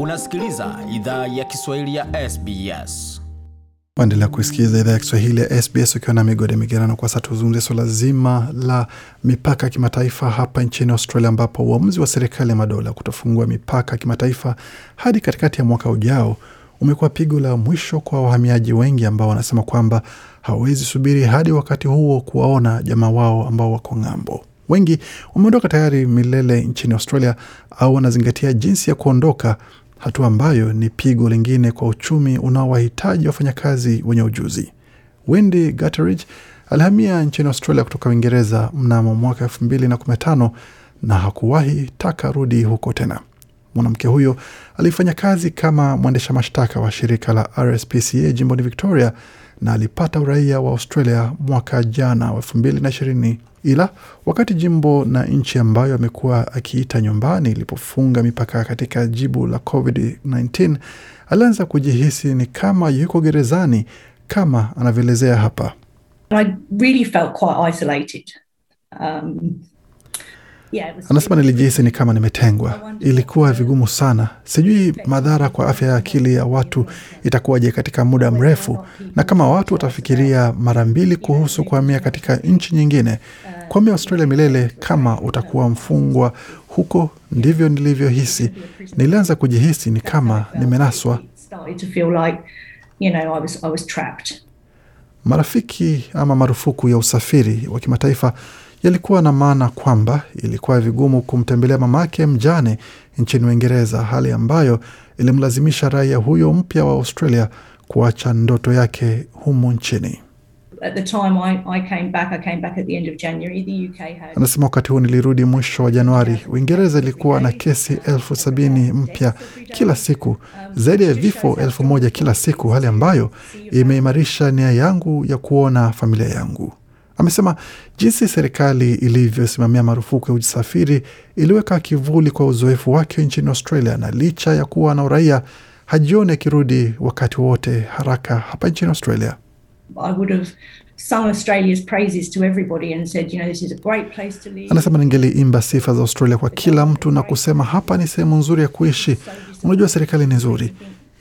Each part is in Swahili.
Unasikiliza idhaa ya Kiswahili ya SBS. Waendelea kusikiliza idhaa ya Kiswahili ya SBS ukiwa na migode migerano. Kwa sasa tuzungumzie swala zima la mipaka ya kimataifa hapa nchini Australia, ambapo uamuzi wa serikali ya madola kutofungua mipaka ya kimataifa hadi katikati ya mwaka ujao umekuwa pigo la mwisho kwa wahamiaji wengi ambao wanasema kwamba hawawezi subiri hadi wakati huo kuwaona jamaa wao ambao wako ng'ambo. Wengi wameondoka tayari milele nchini Australia au wanazingatia jinsi ya kuondoka, hatua ambayo ni pigo lingine kwa uchumi unaowahitaji wafanyakazi wenye ujuzi. Wendy Gutteridge alihamia nchini Australia kutoka Uingereza mnamo mwaka elfu mbili na na hakuwahi taka rudi huko tena. Mwanamke huyo alifanya kazi kama mwendesha mashtaka wa shirika la RSPCA jimboni Victoria na alipata uraia wa Australia mwaka jana wa elfu mbili na ishirini ila wakati jimbo na nchi ambayo amekuwa akiita nyumbani ilipofunga mipaka katika jibu la COVID-19 alianza kujihisi ni kama yuko gerezani, kama anavyoelezea hapa. I really felt quite isolated. Um, Anasema nilijihisi ni kama nimetengwa, ilikuwa vigumu sana. Sijui madhara kwa afya ya akili ya watu itakuwaje katika muda mrefu, na kama watu watafikiria mara mbili kuhusu kuhamia katika nchi nyingine. Kuhamia Australia milele, kama utakuwa mfungwa huko, ndivyo nilivyohisi. Nilianza kujihisi ni kama nimenaswa. Marafiki ama marufuku ya usafiri wa kimataifa yalikuwa na maana kwamba ilikuwa vigumu kumtembelea mamake mjane nchini Uingereza, hali ambayo ilimlazimisha raia huyo mpya wa Australia kuacha ndoto yake humu nchini. At the time I, I came back, I came back at the end of January. The UK had Anasema wakati huu nilirudi mwisho wa Januari. Uingereza ilikuwa na kesi elfu sabini mpya kila siku, zaidi ya vifo elfu moja kila siku, hali ambayo imeimarisha nia yangu ya kuona familia yangu. Amesema jinsi serikali ilivyosimamia marufuku ya usafiri iliweka kivuli kwa uzoefu wake nchini Australia, na licha ya kuwa na uraia hajioni akirudi wakati wote haraka hapa nchini Australia. I would have sung Australia's praises to everybody and said, you know, this is a great place to live. Anasema ningeliimba sifa za Australia kwa kila mtu na kusema hapa ni sehemu nzuri ya kuishi. Unajua, serikali ni nzuri.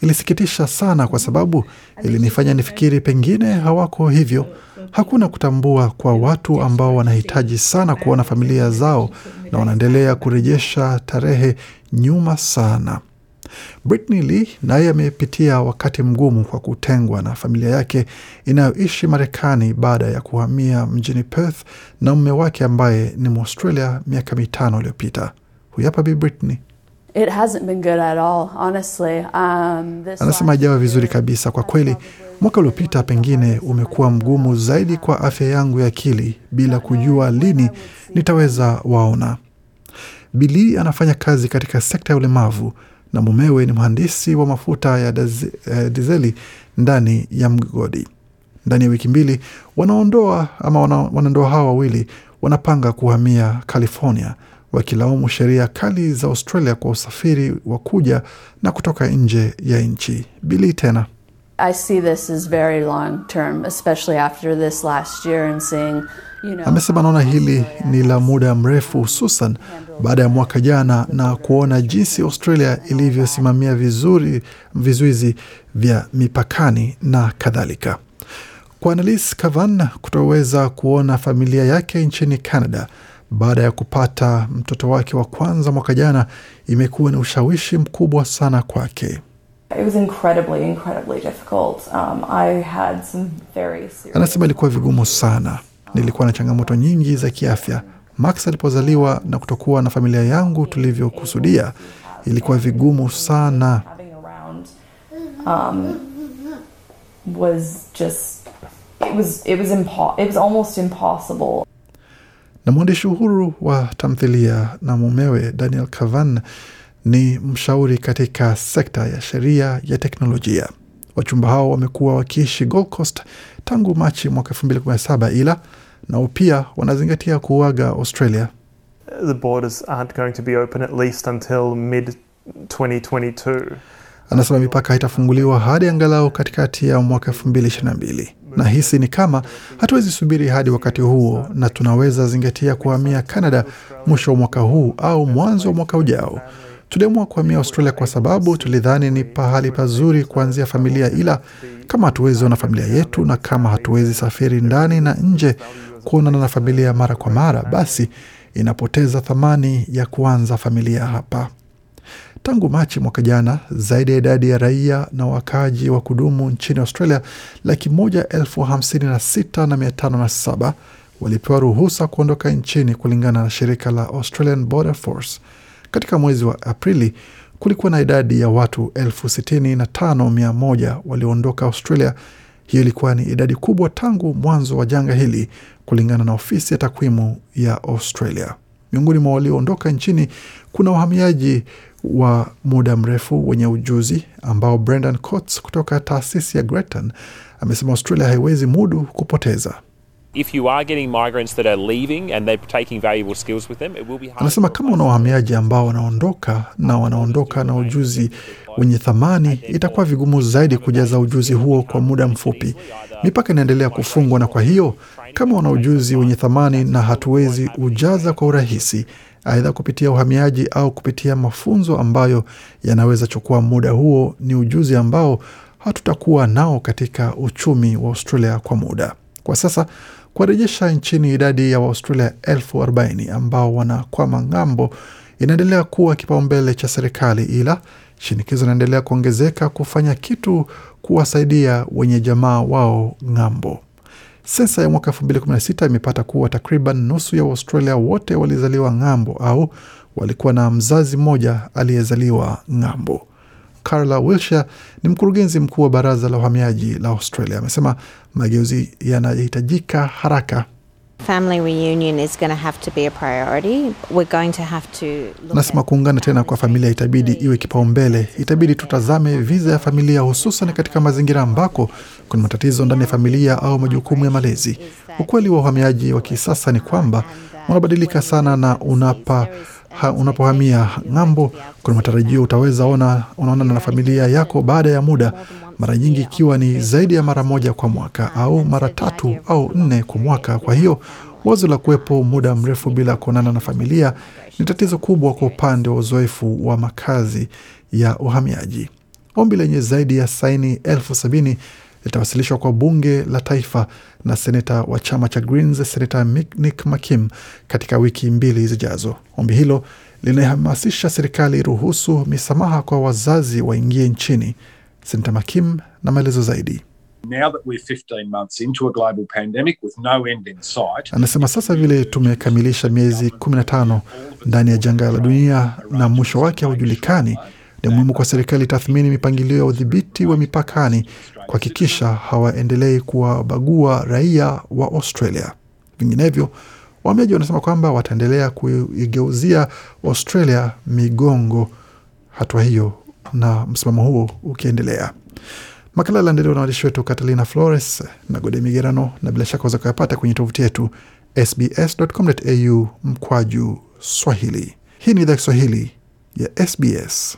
Ilisikitisha sana kwa sababu ilinifanya nifikiri pengine hawako hivyo. Hakuna kutambua kwa watu ambao wanahitaji sana kuona familia zao na wanaendelea kurejesha tarehe nyuma sana. Britney Lee naye amepitia wakati mgumu kwa kutengwa na familia yake inayoishi Marekani baada ya kuhamia mjini Perth na mume wake ambaye ni Mwaustralia miaka mitano iliyopita. Huyu hapa Bi Britney It hasn't been good at all, honestly. Um, this anasema hajawa vizuri kabisa. Kwa kweli, mwaka uliopita pengine umekuwa mgumu zaidi kwa afya yangu ya akili, bila kujua lini nitaweza waona. Bili anafanya kazi katika sekta ya ulemavu na mumewe ni mhandisi wa mafuta ya eh, dizeli ndani ya mgodi. Ndani ya wiki mbili wanaondoa ama wana, wanandoa hawa wawili wanapanga kuhamia California, wakilaumu sheria kali za Australia kwa usafiri wa kuja na kutoka nje ya nchi. Bili tena I see this as very long term, especially after this last year and seeing, you know, amesema naona hili ni la muda mrefu, hususan baada ya mwaka jana na kuona jinsi Australia ilivyosimamia vizuri vizuizi vya mipakani na kadhalika. Kwa Annalise Cavan kutoweza kuona familia yake nchini Canada baada ya kupata mtoto wake wa kwanza mwaka jana imekuwa ni ushawishi mkubwa sana kwake. Incredibly, incredibly. Um, I had some very serious. Anasema ilikuwa vigumu sana, nilikuwa na changamoto nyingi za kiafya. Max alipozaliwa na kutokuwa na familia yangu tulivyokusudia, ilikuwa vigumu sana. um, was just it was it was impo- it was almost impossible. Na mwandishi uhuru wa tamthilia na mumewe Daniel Cavan ni mshauri katika sekta ya sheria ya teknolojia. Wachumba hao wamekuwa wakiishi Gold Coast tangu Machi mwaka 2017 ila nao pia wanazingatia kuaga Australia. the borders aren't going to be open at least until mid 2022. Anasema mipaka haitafunguliwa hadi angalau katikati ya mwaka 2022 na hisi ni kama hatuwezi subiri hadi wakati huo, na tunaweza zingatia kuhamia Canada mwisho wa mwaka huu au mwanzo wa mwaka ujao. Tuliamua kuhamia Australia kwa sababu tulidhani ni pahali pazuri kuanzia familia, ila kama hatuwezi ona familia yetu na kama hatuwezi safiri ndani na nje kuonana na familia mara kwa mara, basi inapoteza thamani ya kuanza familia hapa. Tangu Machi mwaka jana, zaidi ya idadi ya raia na wakaaji wa kudumu nchini Australia laki moja elfu hamsini na sita na mia tano na saba walipewa ruhusa kuondoka nchini kulingana na shirika la Australian Border Force. Katika mwezi wa Aprili kulikuwa na idadi ya watu elfu sitini na tano mia moja walioondoka Australia. Hiyo ilikuwa ni idadi kubwa tangu mwanzo wa janga hili, kulingana na ofisi ya takwimu ya Australia. Miongoni mwa walioondoka nchini kuna wahamiaji wa muda mrefu wenye ujuzi ambao Brendan Coates kutoka taasisi ya Grattan amesema Australia haiwezi mudu kupoteza. If you are getting migrants that are leaving and they're taking valuable skills with them, it will be hard. Anasema kama una wahamiaji ambao wanaondoka na wanaondoka na ujuzi wenye thamani, itakuwa vigumu zaidi kujaza ujuzi huo kwa muda mfupi. Mipaka inaendelea kufungwa, na kwa hiyo kama wana ujuzi wenye thamani na hatuwezi ujaza kwa urahisi, aidha kupitia uhamiaji au kupitia mafunzo ambayo yanaweza chukua muda huo, ni ujuzi ambao hatutakuwa nao katika uchumi wa Australia kwa muda. Kwa sasa kuwarejesha nchini idadi ya Waaustralia elfu arobaini ambao wanakwama ng'ambo inaendelea kuwa kipaumbele cha serikali, ila shinikizo inaendelea kuongezeka kufanya kitu kuwasaidia wenye jamaa wao ng'ambo. Sensa ya mwaka 2016 imepata kuwa takriban nusu ya Waustralia wote walizaliwa ng'ambo au walikuwa na mzazi mmoja aliyezaliwa ng'ambo. Carla Wilshire ni mkurugenzi mkuu wa baraza la uhamiaji la Australia, amesema mageuzi yanahitajika haraka. Family reunion is going to have to be a priority. We're going to have to look Anasema at kuungana tena kwa familia itabidi iwe kipaumbele. Itabidi tutazame viza ya familia, hususan katika mazingira ambako kuna matatizo ndani ya familia au majukumu ya malezi. Ukweli wa uhamiaji wa kisasa ni kwamba unabadilika sana, na unapa ha, unapohamia ng'ambo, kuna matarajio utaweza ona unaonana na familia yako baada ya muda, mara nyingi ikiwa ni zaidi ya mara moja kwa mwaka au mara tatu au nne kwa mwaka. Kwa hiyo wazo la kuwepo muda mrefu bila kuonana na familia ni tatizo kubwa kwa upande wa uzoefu wa makazi ya uhamiaji. Ombi lenye zaidi ya saini elfu sabini litawasilishwa kwa bunge la taifa na seneta wa chama cha Greens, seneta Nick McKim katika wiki mbili zijazo. Ombi hilo linahamasisha serikali ruhusu misamaha kwa wazazi waingie nchini. Seneta McKim na maelezo zaidi. Now that we're 15 months into a global pandemic with no end in sight, Anasema sasa vile tumekamilisha miezi 15 ndani ya janga la dunia na mwisho wake haujulikani, ni muhimu kwa serikali tathmini mipangilio ya udhibiti wa mipakani kuhakikisha hawaendelei kuwabagua raia wa Australia. Vinginevyo, wahamiaji wanasema kwamba wataendelea kuigeuzia Australia migongo, hatua hiyo na msimamo huo ukiendelea. Makala yaliandaliwa na waandishi wetu Catalina Flores na Gode Migerano, na bila shaka waweza kuyapata kwenye tovuti yetu sbs.com.au mkwaju Swahili. Hii ni idhaa Kiswahili ya SBS.